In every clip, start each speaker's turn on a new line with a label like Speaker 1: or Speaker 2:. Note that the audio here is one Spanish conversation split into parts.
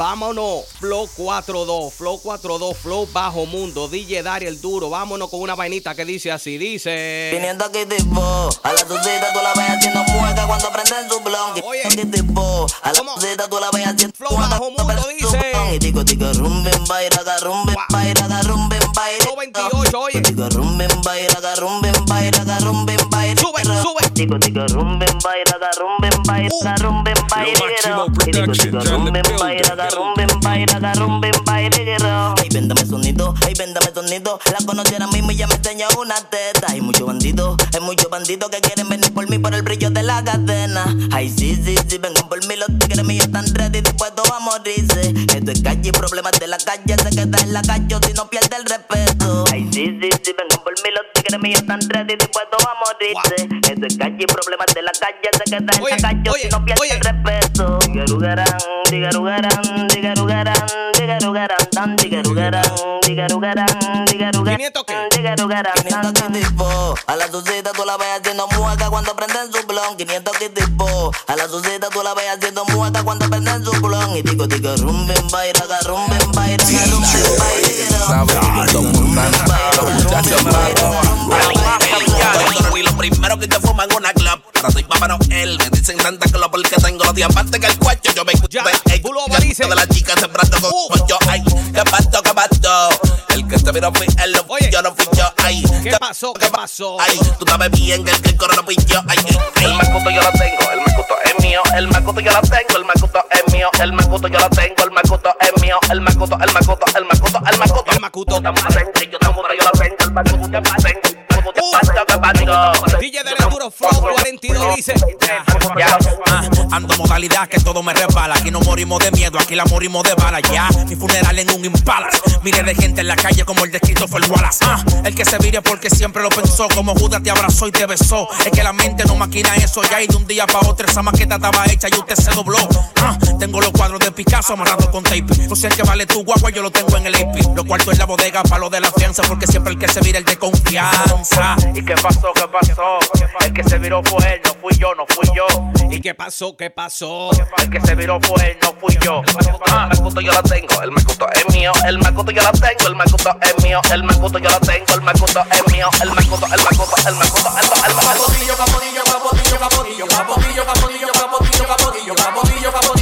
Speaker 1: Vámonos, Flow 4-2, Flow 4-2, Flow Bajo Mundo, DJ Dari el Duro. Vámonos con una vainita que dice así, dice.
Speaker 2: Viniendo aquí tipo, a la tucita tú la ves haciendo mueca cuando prenden su blon.
Speaker 1: Oye.
Speaker 2: Aquí tipo, a la tucita tú la ves haciendo
Speaker 1: Flow Bajo Mundo dice.
Speaker 2: Y tico tico rumben baira, rumben baira, rumben baira.
Speaker 1: Flow 28, oye.
Speaker 2: Tico rumben baira, rumben baira, rumben baira.
Speaker 1: Sube, sube.
Speaker 2: Tico tico rumben baira, rumben rumben Y rumben baira, rumben baira. Ay, véndame sonido, ay, véndame sonido. La conocí ahora mismo y ya me enseñó una teta. Hay muchos bandidos, hay muchos bandidos que quieren venir por mí por el brillo de la cadena. Ay, sí, sí, sí, vengan por mí, los tigres míos están ready, dispuestos a morirse. Esto es calle y problemas de la calle se queda en la calle si no pierde el respeto. Ay, sí, sí, sí, vengan por mí, los tigres míos están ready, dispuestos a morirse. Esto es calle y problemas de la calle se queda en
Speaker 1: Oye,
Speaker 2: la calle
Speaker 1: oye,
Speaker 2: si no pierde
Speaker 1: oye.
Speaker 2: el respeto. Digarugarán, digarugarán, digarugarán, digarugarán, tan digarugarán, digarugarán, digarugarán.
Speaker 1: 500 qué?
Speaker 2: Digarugarán, 500 que tipo. A la sucita tú la ves haciendo mueca cuando prenden su blon. 500 que tipo. A la sucita tú la ves haciendo mueca cuando prenden su blon. Y tico, tico, rumben, baira, rumben, baira, rumben,
Speaker 3: Yo y lo primero que te fuman una club. Ahora soy Papá Noel. Me dicen Santa Claus porque tengo los diamantes que el cuello. Yo me
Speaker 1: ya dice.
Speaker 3: de la chica sembrando con
Speaker 1: Uf.
Speaker 3: yo. Ay, ¿qué pasó, qué pasó? El que se miró fui él, no fui yo, no fui yo. Ay,
Speaker 1: ¿Qué pasó? ¿Qué pasó?
Speaker 3: Ay, tú sabes bien que el que corre no fui yo. Ay, ay, el macuto yo lo tengo, el macuto es mío. El macuto yo lo tengo, el macuto es mío. El macuto yo lo tengo, el macuto es mío. El macuto, el macuto, el macuto, el macuto.
Speaker 1: El macuto.
Speaker 3: Yo tengo, yo lo tengo. El macuto yo lo tengo lo que.
Speaker 1: DJ de Duro Flow 42 dice
Speaker 3: ando modalidad que todo me resbala. Aquí no morimos de miedo, aquí la morimos de bala. Ya, mi funeral en un impala. Mire de gente en la calle como el de Christopher Wallace. Ah, el que se vire porque siempre lo pensó. Como Judas te abrazó y te besó. Es que la mente no maquina eso ya. Y de un día para otro esa maqueta estaba hecha y usted se dobló. Ah, tengo los cuadros de Picasso amarrados con tape. No sé el que vale tu guagua, yo lo tengo en el AP. Los cuartos en la bodega para lo de la fianza. Porque siempre el que se vira el de confianza. ¿Y qué pasó? ¿Qué pasó? El que se viró fue él, no fui yo, no fui yo.
Speaker 1: ¿Y qué pasó? ¿Qué pasó?
Speaker 3: El que se viró fue él, no fui yo. Ah, el macuto yo la tengo, el macuto es mío. El macuto yo la tengo, el macuto es mío. El macuto yo la tengo, el macuto es mío. El macuto, el macuto, el macuto, el macuto, el macuto.
Speaker 4: Capotillo, capotillo, capotillo, capotillo, capotillo, capotillo, capotillo, capotillo, capotillo, capotillo,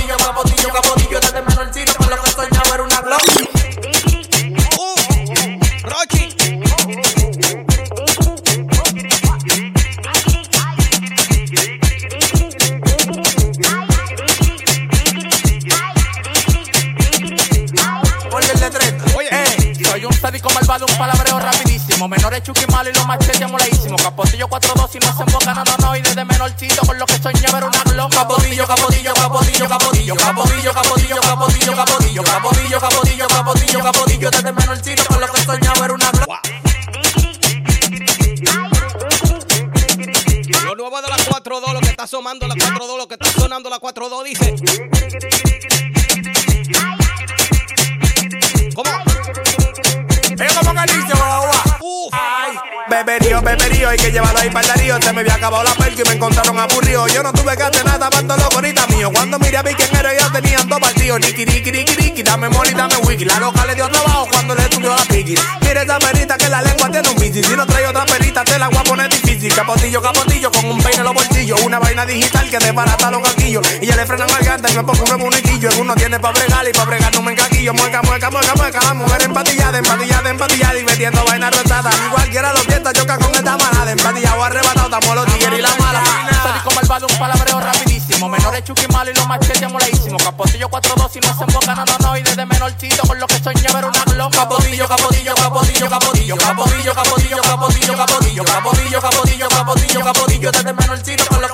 Speaker 4: Yo no tuve que hacer nada, tanto loco ahorita mío. Cuando miré a vi quién era, ya tenían dos partidos. Niki, niki, niki, niki, dame moli, dame wiki. La loca le dio trabajo cuando le estudió la piqui. Mire esa perita que la lengua tiene un bici. Si no trae otra perita, te la voy a poner difícil. Capotillo, capotillo, con un peine en los bolsillos. Una vaina digital que desbarata los caquillos. Y ya le frenan garganta y me pongo un rebuniquillo. Uno tiene pa' bregar y pa' bregar no me encaquillo. Mueca, mueca, mueca, mueca. La mujer empatillada, empatillada, empatillada. Y metiendo vaina retada. Cualquiera lo piensa, choca con esta manada. Empatillado, arrebatado, estamos los un palabreo rapidísimo. Menores chuki malo y los machetes moladísimos. Capotillo 4-2 y no se emboca, no, no, no. Y desde menorcito con lo que soñaba era una glock. Capotillo, capotillo, capotillo, capotillo. Capotillo, capotillo, capotillo, capotillo. Capotillo, capotillo, capotillo, capotillo. Desde menorcito con lo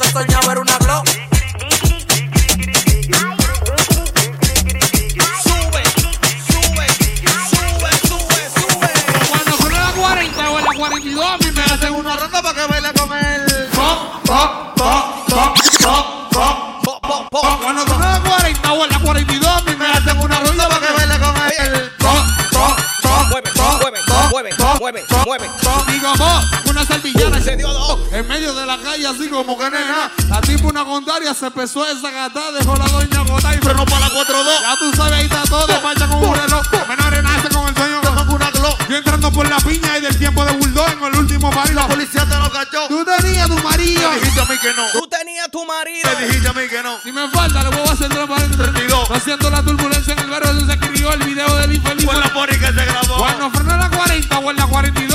Speaker 5: pop. Digo, vos, una servillana
Speaker 1: Se dio dos.
Speaker 5: en medio de la calle, así como que nena. La tipo una contraria se empezó esa gata, dejó la doña gota y frenó para la 4-2. Ya tú sabes, ahí está todo, despacha con un reloj. Menores nace con el sueño, con una glow. Yo entrando por la piña y del tiempo de Bulldog en el último pari. La policía te lo cachó. Tú tenías tu marido.
Speaker 4: Me dijiste a mí que no.
Speaker 1: Tú tenías tu marido.
Speaker 4: Me dijiste a mí que no.
Speaker 5: Si me falta, le voy a hacer transparente.
Speaker 4: 32.
Speaker 5: Haciendo la turbulencia en el barrio, se escribió el video del infeliz.
Speaker 4: Fue la pori que se grabó.
Speaker 5: Cuando frenó la 40 o en la 42,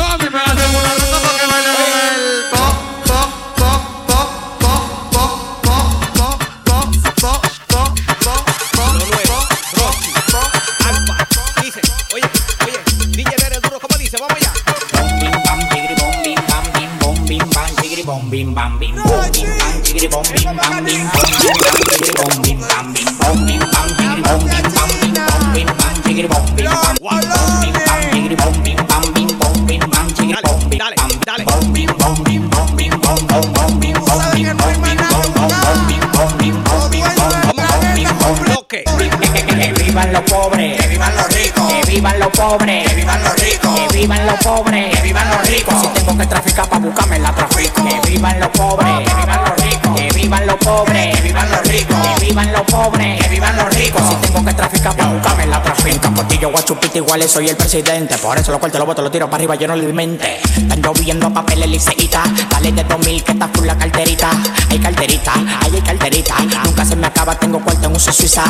Speaker 6: bom bim bam bim bom bim bam chigri bom bim bam bim bom bim bam chigri bom bim bam bim bom bim bam chigri bom bim bam bim bom bim bam chigri bom bim bam bom bim bam bim bom bim bam bom bim bam
Speaker 1: dale.
Speaker 6: bom bim bom bim bom bim bom bom bom bim bom bim bom bim bom bom bom bim bom bim bom bim bom bom bom que vivan los pobres, que vivan los ricos, que vivan los pobres, que vivan los ricos, vivan los pobres, que vivan los ricos. Si tengo que traficar para buscarme la trafico. Que vivan los pobres, que vivan los ricos, pobres, que vivan los ricos, que vivan los pobres, que vivan los ricos. Si tengo que traficar para buscarme la trafico. En Capotillo, Guachupita iguales soy el presidente. Por eso lo corto, lo boto, lo tiro para arriba, yo no le mente. Están lloviendo papeles liceíta, dale de 2000 que está full la carterita. Hay carterita, ay, hay carterita. Nunca se me acaba, tengo cuarto en uso suiza.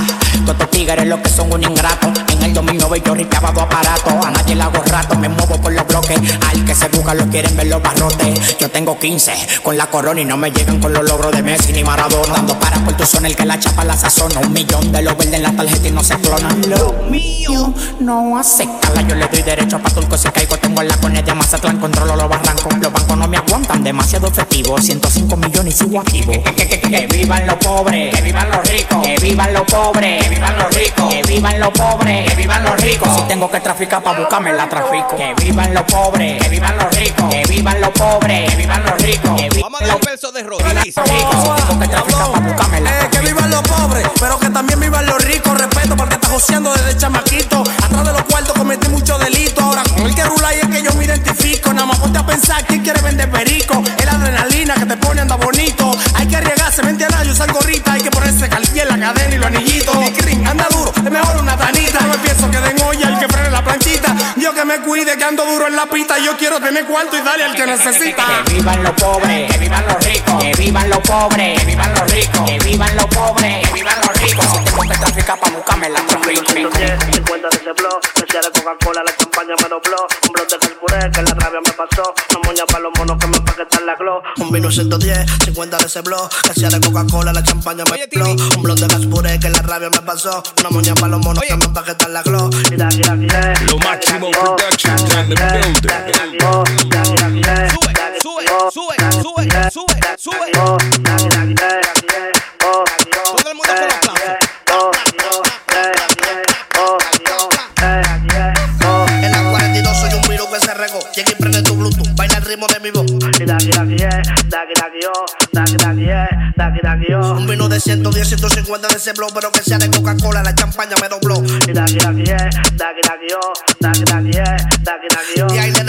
Speaker 6: Todos estos tigres lo que son un ingrato. En el 2009 yo ripeaba dos aparatos. A nadie le hago rato, me muevo por los bloques. Al que se busca lo quieren ver los barrotes. Yo tengo 15 con la corona y no me llegan con los logros de Messi ni Maradona. Dando para por tu zona, el que la chapa la sazona. Un millón de los verdes en la tarjeta y no se clonan. Lo mío no acepta. Yo le doy derecho pa' turco si caigo. Tengo la cone de Mazatlán, controlo los barrancos. Los bancos no me aguantan, demasiado efectivo. 105 millones y sigo activo. Que, que, que, que, que vivan los pobres, que vivan los ricos, que vivan los pobres, que vivan los ricos, que vivan los pobres, que vivan los ricos. Si tengo que traficar pa' buscarme la trafico. Que vivan los pobres, que vivan los ricos, que vivan los pobres, que vivan los ricos,
Speaker 1: Vamos a dar un verso de Rocky.
Speaker 6: Pa'
Speaker 7: Eh, que vivan los pobres, pero que también vivan los ricos. Respeto porque está joseando desde chamaquito. Atrás de los cuartos cometí muchos delitos. Ahora con el que rula y es que yo me identifico. Nada más ponte a pensar quién quiere vender perico. Es la adrenalina que te pone anda bonito. Hay que arriesgarse, me entiendes, yo salgo gorrita. Hay que ponerse cartier, la cadena y los anillitos. Mi crin, anda duro, es mejor una tanita. No me pienso que den olla el que frene la planchita. Yo que me cuide, que ando duro en la pista. Yo quiero tener cuarto y darle al que necesita.
Speaker 6: Que vivan los pobres, que vivan los ricos, que vivan los pobres, que vivan los ricos, que vivan los pobres, que vivan los ricos. Si tengo que traficar pa' buscarme la trafico.
Speaker 8: 50 de ese blog, decía de Coca-Cola, la champaña me dobló. Un blog de calpuré que la rabia me pasó. Una moña para los monos que me empaquetan la glow. Un vino 110, 50 de ese blog, decía de Coca-Cola, la champaña me dobló. Un blog de calpuré que la rabia me pasó. Una moña para los monos que me empaquetan la glow. Mira, mira, mira,
Speaker 9: Lo Máximo Productions in the building.
Speaker 1: Sube, sube, sube, sube, sube. Todo el mundo con los aplausos.
Speaker 8: En la 42 soy un virus que se regó. Llega y prende tu Bluetooth, baila el ritmo de mi voz. Un vino de 110, 150 de ese blow, pero que sea de Coca-Cola, la champaña me dobló. Y ahí le damos pa' otro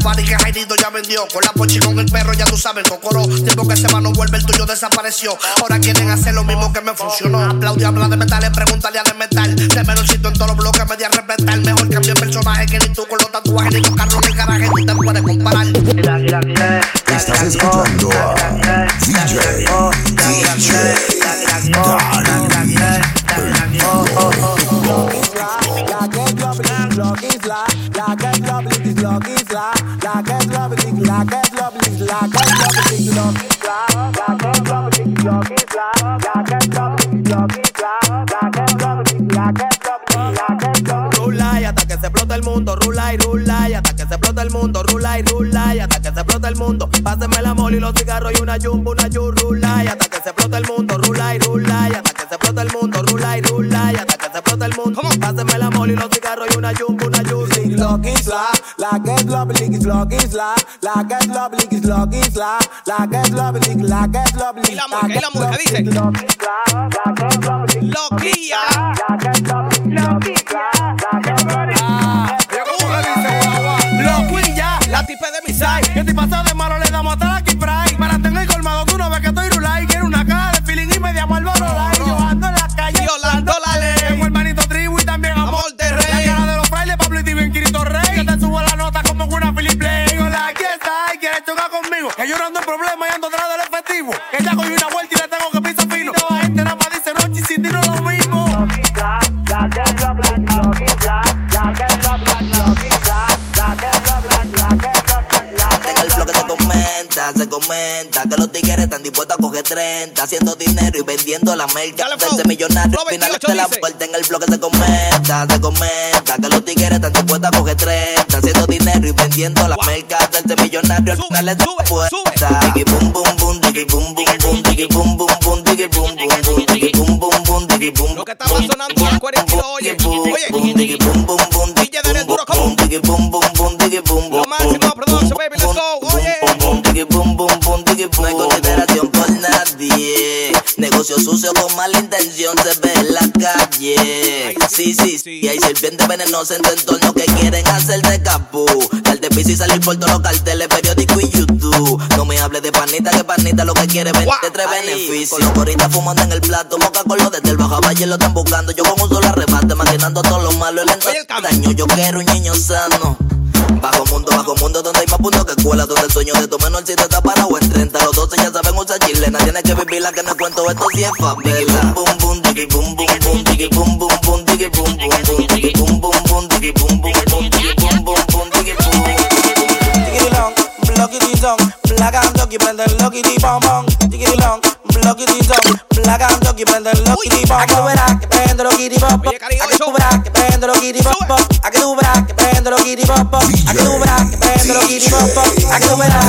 Speaker 8: party que Jairito ya vendió. Con la pochi con el perro, ya tú sabes, cocoró. Tiempo que se va, no vuelve, el tuyo desapareció. Ahora quieren hacer lo mismo que me funcionó. Aplaude, habla de metales, pregúntale a de metal. De menorcito en todos los bloques, me di a respetar. Mejor cambio el personaje que ni tú con los tatuajes, ni tocarlo en el garaje, tú te puedes comparar.
Speaker 10: Estás escuchando a DJ
Speaker 7: Rula y hasta que se explota el mundo, rula y rula y hasta que se explota el mundo, rula y rula y hasta que se explota el mundo. Páseme la moli, los cigarros y una jumbo, una yu, rula y hasta que se explota el mundo, rula y rula y hasta que se explota el mundo, rula y rula y hasta que se el mundo. ¿Cómo? Pásame el amor y los cigarros y una yumba, una
Speaker 11: juicy. Lo la que es lo lo la que es lo blig, lo quisla, la que es lo la que es lo blig. Y la la. Lo quilla, la que es
Speaker 1: lo la que es lo blig. Ah, lo
Speaker 7: quilla,
Speaker 2: la tipe de mi side. Que te de malo le damos la que estoy Yo ando en la calle,
Speaker 6: yo la
Speaker 2: ando a
Speaker 6: chocar
Speaker 2: conmigo. Que
Speaker 6: yo
Speaker 2: no ando
Speaker 6: en
Speaker 2: problemas y ando atrás del efectivo. Se comenta que los tigres están dispuestos a coger 30, haciendo dinero y vendiendo la merca. Desde millonario, al final de la
Speaker 6: puerta
Speaker 2: en
Speaker 6: el
Speaker 2: bloque se comenta, se comenta que los tigres están dispuestos a coger 30, haciendo dinero y vendiendo la merca. Desde millonario, al
Speaker 6: final de la puerta. Digi bum bum bum, digi
Speaker 2: bum bum bum, digi
Speaker 6: bum bum bum, digi
Speaker 2: bum bum bum, digi bum bum bum,
Speaker 6: digi
Speaker 2: bum.
Speaker 6: Lo que sonando digi digi digi
Speaker 2: digi Boom, boom, boom, boom, boom, diggy, boom. No hay consideración por nadie. Negocio sucio con mala intención se ve en la calle. Sí, sí, sí. Y hay serpientes venenosas en tu entorno que quieren hacerte capú. Darte piso y salir por todos los carteles, periódico y YouTube. No me hables de panita, que panita lo que quiere vender tres beneficios. Con los coritas fumando en el plato, moca con los desde el bajo valle lo están buscando. Yo con un solo arrebate, maquinando todo lo malo. El
Speaker 6: Oye, el
Speaker 2: daño, yo quiero un niño sano. Bajo mundo, bajo mundo, donde hay más puntos que escuela, donde el sueño de tu menor si te está parado en 30. Los 12 ya saben usar chilena, tienes que vivir la que no cuento, esto sí es favela. Bum, bum, tiki, bum, bum, bum, tiki, bum, bum, bum, tiki, bum, bum, bum, tiki, bum, bum, bum, tiki, bum, bum, bum, tiki, bum, bum, bum, tiki, bum.
Speaker 12: Tiki long, blocky long, and el locky, di long loquiti top, plagando que prende el loquiti pop. Aquí tú verás que prende lo kitty pop. Aquí tú verás que prende lo kitty pop. Aquí tú verás que prende lo kitty pop. Aquí tú verás que prende lo kitty pop. Aquí tú verás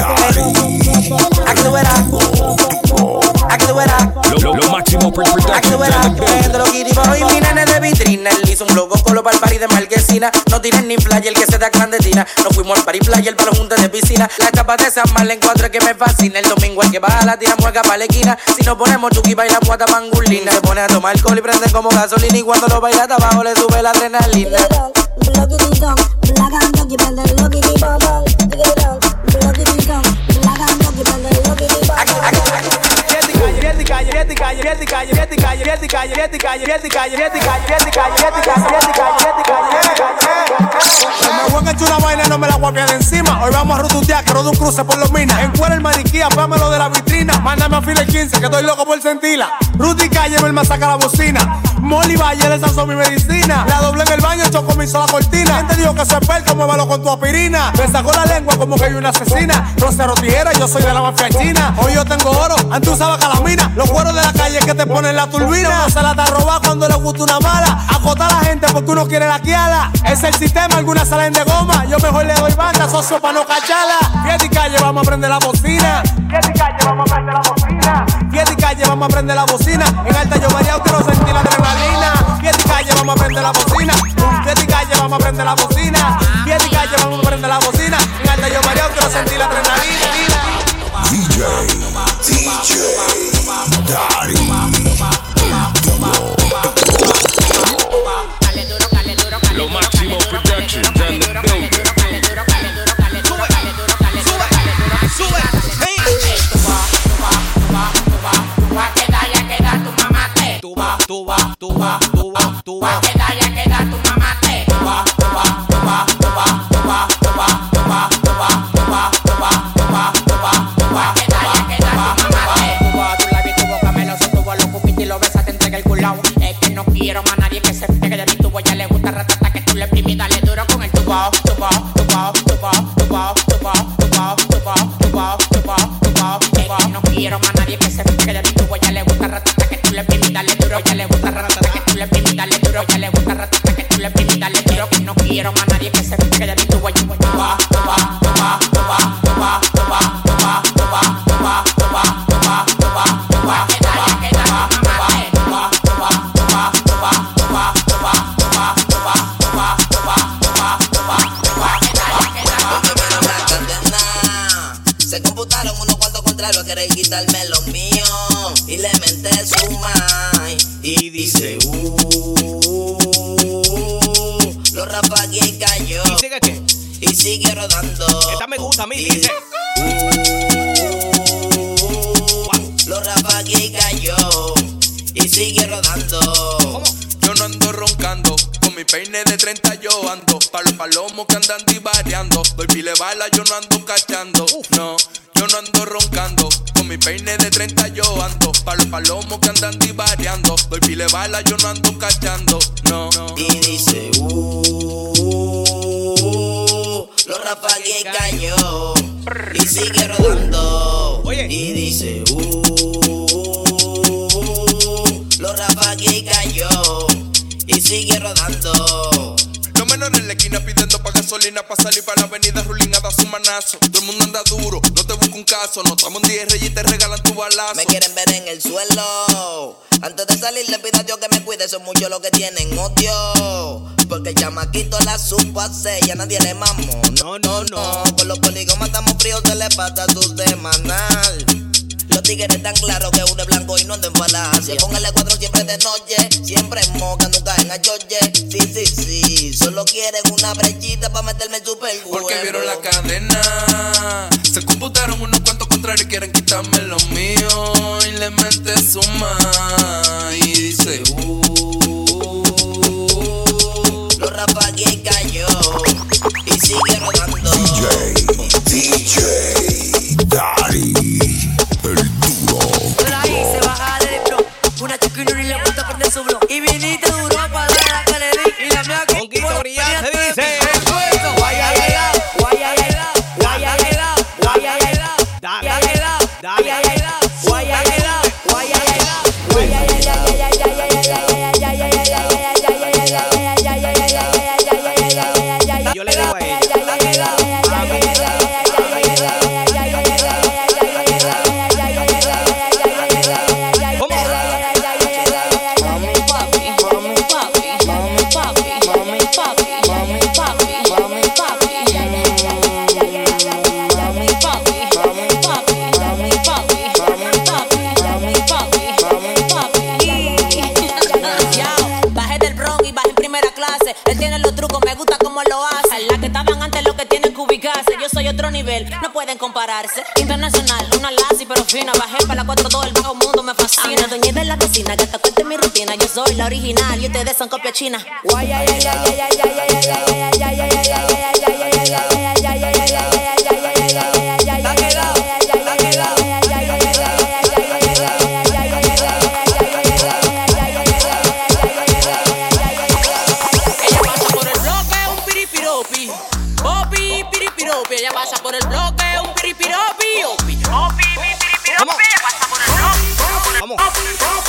Speaker 12: que tú verás. A que tú verás.
Speaker 9: Lo, lo, lo máximo
Speaker 12: A que tú
Speaker 9: production
Speaker 12: verás
Speaker 9: en
Speaker 12: que
Speaker 9: the
Speaker 12: prende lo kitty bop. Hoy mi nene de vitrina, él hizo un logo con los barbaris de marquesina. No tires ni playa, el que se da clandestina. Nos fuimos al party playa, el balón junto de piscina. La chapa de San Marlen cuatro es que me fascina. El domingo el que baja la tira mueca pa' la esquina. Si nos ponemos chuki baila muata mangulina. Se pone a tomar alcohol y prende como gasolina. Y cuando lo baila abajo le sube la adrenalina.
Speaker 4: Me una no me la de encima. Hoy vamos a rututear, que rodo un cruce por los minas. Encuera el mariquía, pámelo de la vitrina. Mándame a fila el 15, que estoy loco por sentirla. Rudy Calle, me el saca la bocina. Molly Valle, esas son mi medicina. La doble en el baño, choco mi sola cortina. Gente dijo que soy experto, muévalo con tu aspirina. Me sacó la lengua como que hay una asesina. Rosero tijera, yo soy de la mafia china. Hoy yo tengo oro, antes usaba calamina. Los cueros de la calle que te ponen la turbina. No se la está robar cuando le gusta una mala. Acotar a la gente porque uno quiere la quiala. Es el sistema, algunas salen de goma. Yo mejor le doy banda, socio, para no cacharla. Fiesta y calle, vamos a prender la bocina. Fiesta y calle, vamos a prender la bocina. Fiesta y calle, vamos a prender la bocina. En alta yo variado quiero sentir la adrenalina. Fiesta y calle, vamos a prender la bocina. Fiesta y calle, vamos a prender la bocina. Fiesta y calle, vamos a prender la bocina. En alta yo variado quiero sentir la adrenalina.
Speaker 10: DJ, DJ, Dari.
Speaker 9: Lo máximo production in the building.
Speaker 6: Tú vas, tú vas, tú vas,
Speaker 13: de 30 yo ando. Para los palomos que andan divariando. Doy pile bala, yo no ando cachando. No, yo no ando roncando, con mi peine de 30 yo ando. Para los palomos que andan divariando. Doy pile bala, yo no ando cachando. No,
Speaker 2: Y dice, uh, lo rapagué y cayó. Y sigue rodando.
Speaker 1: Oye.
Speaker 2: Y dice, uh, lo rafagué y cayó. Y sigue rodando.
Speaker 13: Los menores en la esquina pidiendo pa' gasolina pa' salir para la avenida Rulín a su manazo. Todo el mundo anda duro, no te busco un caso. No estamos en 10 reyes y te regalan tu balazo.
Speaker 2: Me quieren ver en el suelo. Antes de salir le pido a Dios que me cuide, son muchos los que tienen odio. Porque el chamaquito la supo hacer, ya nadie le mamó. No, no, no. Con los polígonos estamos fríos, se le pasa su semanal. Los tigres están claros que uno es blanco y no anda en falacia. Póngale cuatro siempre de noche, siempre en moca, nunca en ayoye. Sí, sí, sí, solo quieren una brechita para meterme en super
Speaker 13: Porque vieron la cadena. Se computaron unos cuantos contrarios y quieren quitarme lo mío. Y le mete su ma. Y dice, uh.
Speaker 2: Lo rapagué cayó. Y sigue
Speaker 14: Internacional, una lazi pero fina. Bajé para la 4-2, el bajo mundo me fascina. Doña de la cocina, que te cuente mi rutina. Yo soy la original y ustedes son copia china.
Speaker 15: Ella por el bloque, un piripiropi. Opi, opi, piripiropi. Pasa por el bloque.
Speaker 1: Vamos.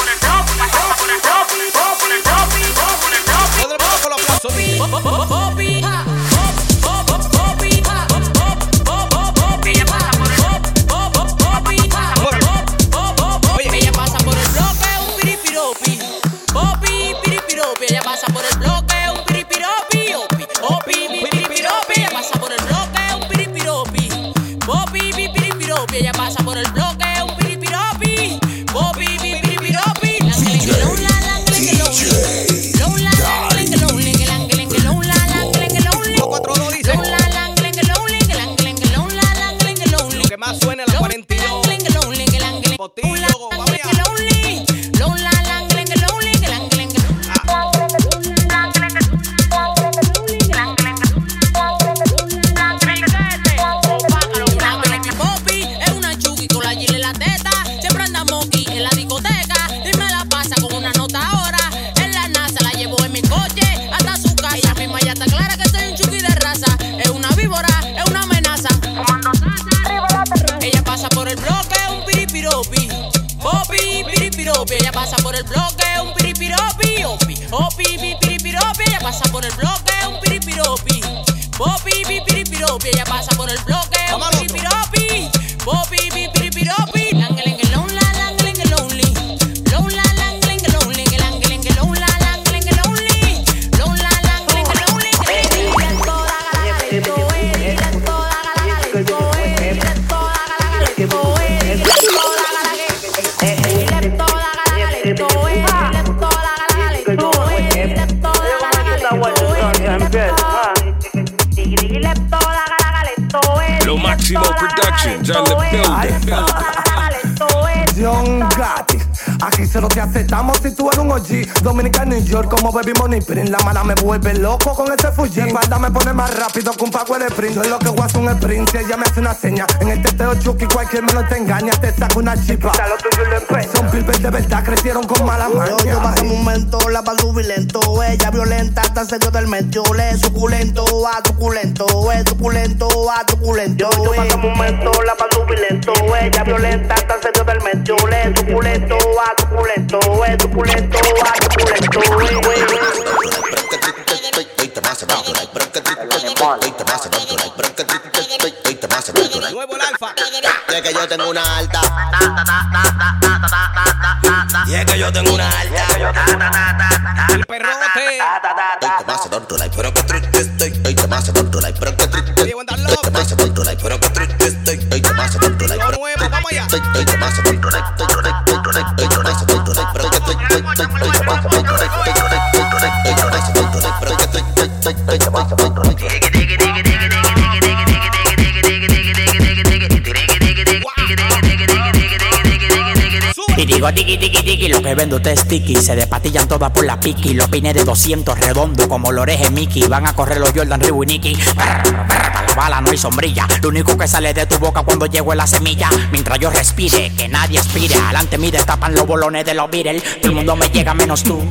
Speaker 9: production, John the building.
Speaker 11: Aquí solo te aceptamos si tú eres un OG. Dominica, New York, como Baby Money Print. La mala me vuelve loco con ese Fuji. La espalda me pone más rápido que un pago de sprint. Yo es lo que voy a hacer un sprint. Si ella me hace una seña. En el teteo Chucky, cualquier menos te engaña. Te saca una chipa. Ya lo tuyo lo empeña. Son pibes de verdad, crecieron con mala maña.
Speaker 16: Yo, bajé un momento, la pa' lento. Ella violenta, hasta se dio del medio. Le suculento, a suculento, es suculento, a suculento. Yo, yo bajé un momento, la pa' lento. Ella violenta, hasta se dio del medio. Le suculento, a suculento, es suculento, a suculento. eh, eh, eh.
Speaker 17: Nuevo el alfa.
Speaker 18: Y es que yo tengo una alta. Y es que yo tengo una alta.
Speaker 17: El perrote.
Speaker 18: Pero que
Speaker 17: lo
Speaker 6: vendo te es tiki. Se despatillan todas por la piqui. Los pines de 200 redondo como los orejes Mickey. Van a correr los Jordan Reebok y Nicky. La bala no hay sombrilla. Lo único que sale de tu boca cuando llego es la semilla. Mientras yo respire, que nadie aspire. Adelante mí destapan los bolones de los Beatles. Todo el mundo me llega menos tú.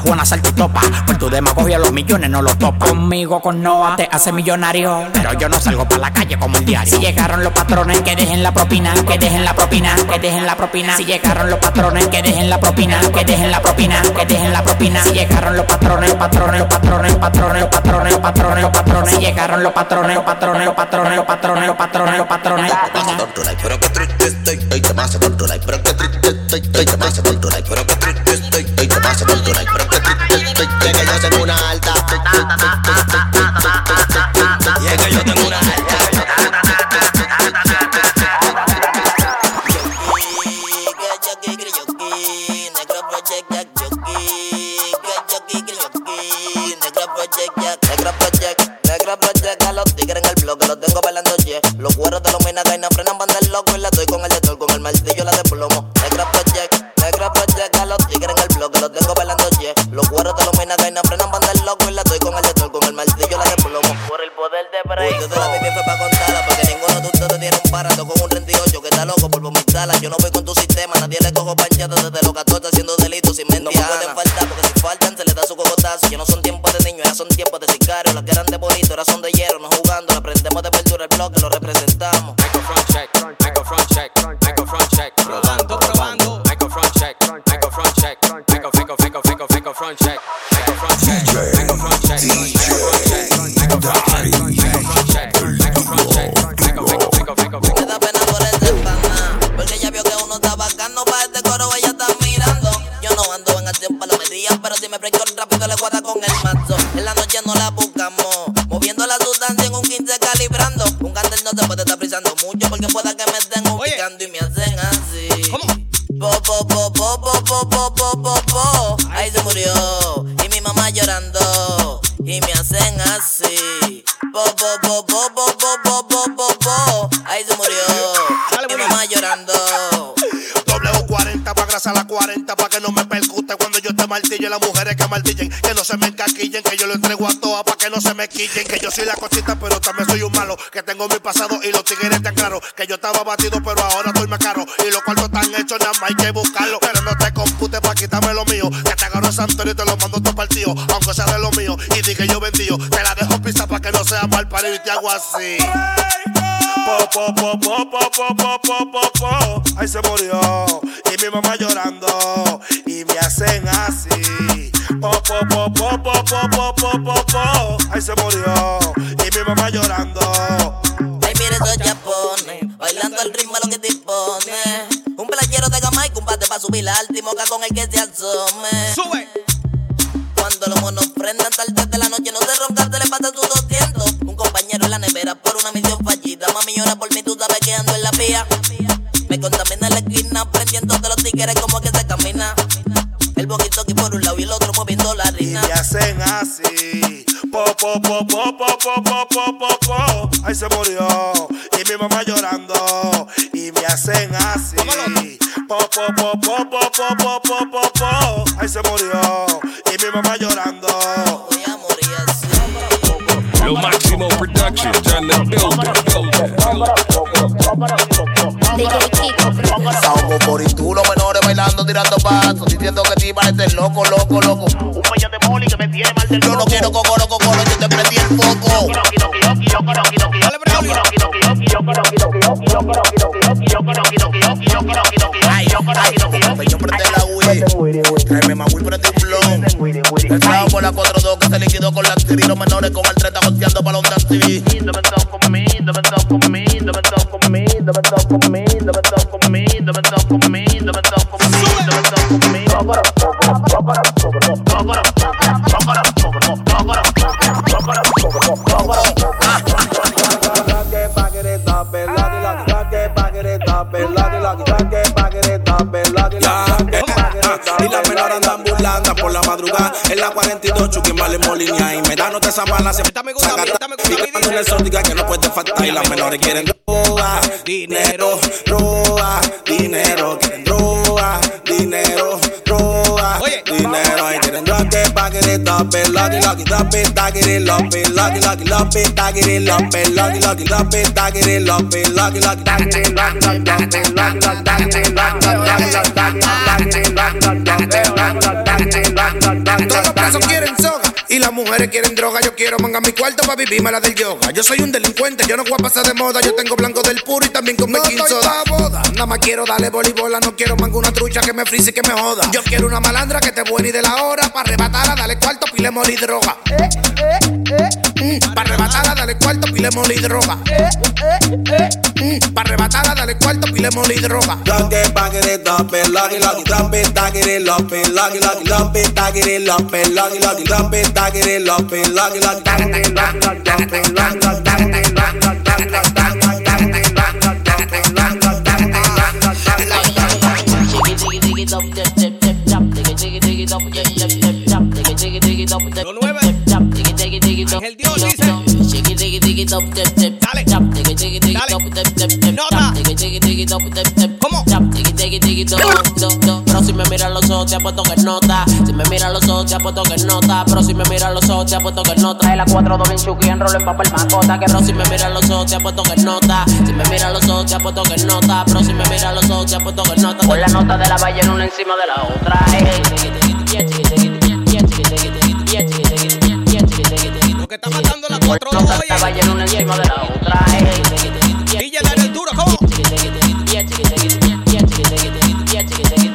Speaker 6: Juana salta topa. Por tu demagogia los millones no los topa. Conmigo con Noah te hace millonario. Pero yo no salgo para la calle como el diario. Si llegaron los patrones que dejen la propina, que dejen la propina, que dejen la propina. Si llegaron los patrones que dejen la propina, que dejen la propina, que dejen la propina. Si llegaron los patrones, patrones, patrones, patrones, patrones, patrones, patrones. Si llegaron los patrones, patrones, patrones, patrones, patrones, patrones.
Speaker 18: Pero que triste estoy. Estoy más controlar, pero que triste estoy.
Speaker 2: De que yo sé que desde llorando. Y me hacen así. Po, po, po, po, po, po, po, po, po, po. Ahí se murió. Y mi mamá llorando.
Speaker 8: W40 pa' grasa la 40 pa' que no me percute cuando yo te martille las mujeres que martillen que no se me encaquillen que yo lo entrego a todas pa' que no se me quillen que yo soy la cosita pero también soy un malo que tengo mi pasado y los tigres tan claros que yo estaba batido pero ahora estoy más caro y los cuartos están hechos nada más hay que buscarlo pero no te compute pa' quitarme lo mío te pa' Santorio te lo mando todo partido, aunque sea de lo mío. Y dije yo vendido, te la dejo pizza pa' que no sea mal parido y te hago así. Po, po, po, Ahí se murió y mi mamá llorando y me hacen así. Ahí se murió y mi mamá llorando.
Speaker 2: Subir la alta y moca con el que se asome.
Speaker 17: Sube.
Speaker 2: Cuando los monos prendan tarde de la noche, no se roncan, se le pasan sus 200. Un compañero en la nevera por una misión fallida. Mami llora por mí, tú sabes que ando en la vía. Me contamina la esquina, prendiendo de los tigres como que se camina. El boquito aquí por un lado y el otro moviendo la
Speaker 8: Y
Speaker 2: rina.
Speaker 8: me hacen así. Po, po, po, po, po, po, po, po, po, po. Ahí se murió. Y mi mamá llorando hacen así. Po, po, po, po, po, po. Ahí se murió. Y mi mamá llorando.
Speaker 2: Voy a morir así. Lo máximo
Speaker 19: production, trying to build Saúl por y tú, los menores bailando, tirando pasos, diciendo que ti pareces loco, loco, loco. Un millón de moli que me tiene mal del Yo no quiero cocoro, cocoro, yo te prendí el foco. Yo no quiero, yo quiero, yo quiero, Tráeme más Will, prende un blon. Entrado por la que con la menores con el
Speaker 7: conmigo, conmigo, conmigo, conmigo. por la madrugada. En la 42, Chucky Male Molina y Danos esa mala se gusta, saca, dame en el diga que no puede faltar Y las menores quieren droga, dinero, droga, dinero Quieren droga, dinero, droga, dinero Y quieren droga que pa' que le tape Lucky, lucky, tape, taque de lope Lucky, lucky, lope, taque de lope Lucky, lucky, lope, taque de lope Lucky, lucky, taque de lope Lucky, lucky, taque de lope Lucky, lucky, taque de lope
Speaker 19: Todos los presos quieren soga y las mujeres quieren droga, yo quiero manga mi cuarto para vivirme la del yoga. Yo soy un delincuente, yo no voy a pasar de moda. Yo tengo blanco del puro y también con no mi soda. boda. Nada más quiero darle bolibola, no quiero manga una trucha que me frise y que me joda. Yo quiero una malandra que te buena de la hora. Para arrebatarla, dale cuarto, pile, moli droga. Eh, eh, eh. Mm, para arrebatarla, dale cuarto, pile mole y droga. Mm, para arrebatarla, dale cuarto, pile mole y droga.
Speaker 7: Lock that dump it, tag it, dump it, tag it, it, lock it, dump it, tag it, it, lock it, dump it, lock it, it, dump it, dump it, lock it, lock it, dump it, lock it, lock it, dump it, lock it, lock it, dump it, lock it,
Speaker 17: el Dios dice. Dale.
Speaker 14: dip,
Speaker 17: Nota. ¿Cómo?
Speaker 14: Pero si me miran los ojos te apuesto que nota, si me miran los ojos te apuesto que nota, pero si me miran los ojos te apuesto que nota. Trae la 4 2 bien chuki en rolo en papel macota, que pero si me miran los ojos te apuesto que nota, si me miran los ojos te apuesto que nota, pero si me miran los ojos te apuesto que nota. Con la nota de la ballena una encima de la otra.
Speaker 17: Que está matando la
Speaker 14: Con
Speaker 17: 4
Speaker 14: la nota de la
Speaker 17: oye.
Speaker 14: ballena una encima de la otra.
Speaker 17: DJ dale el duro, ¿cómo?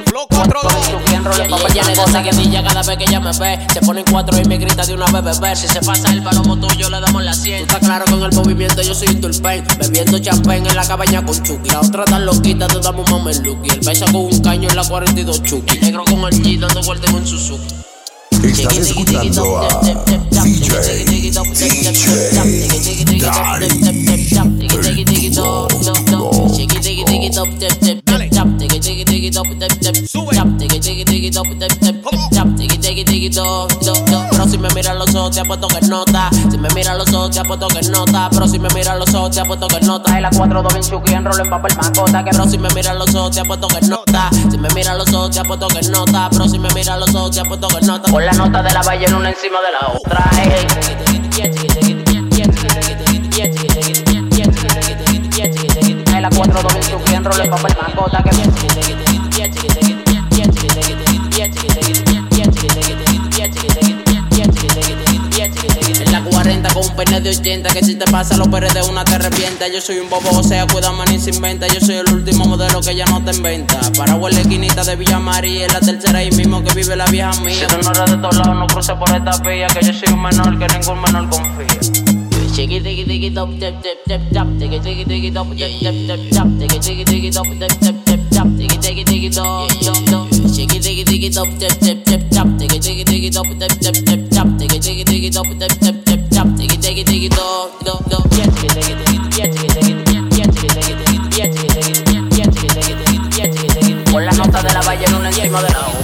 Speaker 17: Flow 4
Speaker 14: Y ella le da seguidilla cada vez que ella me ve. Se pone en cuatro y me grita de una vez beber. Si se pasa el palomo tuyo, le damos la 100. Tú estás claro con el movimiento, yo soy tulpen. Bebiendo champán en la cabaña con Chucky. La otra tan loquita, te damos un mameluki. El beso con un caño en la 42 Chucky. El negro con el G dando vueltas en un Suzuki.
Speaker 10: Estás escuchando a DJ, DJ Dari.
Speaker 14: Sube.
Speaker 17: Chop,
Speaker 14: diggy, diggy, diggy, dop, dop, dop. Chop, diggy, diggy, diggy, dop, dop, dop. Si me miran los ojos te apuesto que nota. Si me miran los ojos te apuesto que nota. Pero si me miran los ojos te apuesto que nota la 4 2 bien chuki en rolo en papel macota. Que pero si me miran los ojos te apuesto que nota. Si me miran los ojos te apuesto que nota. Pero si me miran los ojos te apuesto que nota. Con la nota de la ballena una encima de la otra Trae la 4 2 bien chuki en rolo en papel macota. Que un pene de 80 que si te pasa los perres de una te arrepienta. Yo soy un bobo, o sea, cuidado ni se inventa. Yo soy el último modelo que ya no te inventa. Paraguas la esquinita de Villa María, es la tercera ahí mismo que vive la vieja mía. Si tú no eres de todos lados, no cruces por esta vía, que yo soy un menor que ningún menor confía. Con las notas de la valle en una encima de la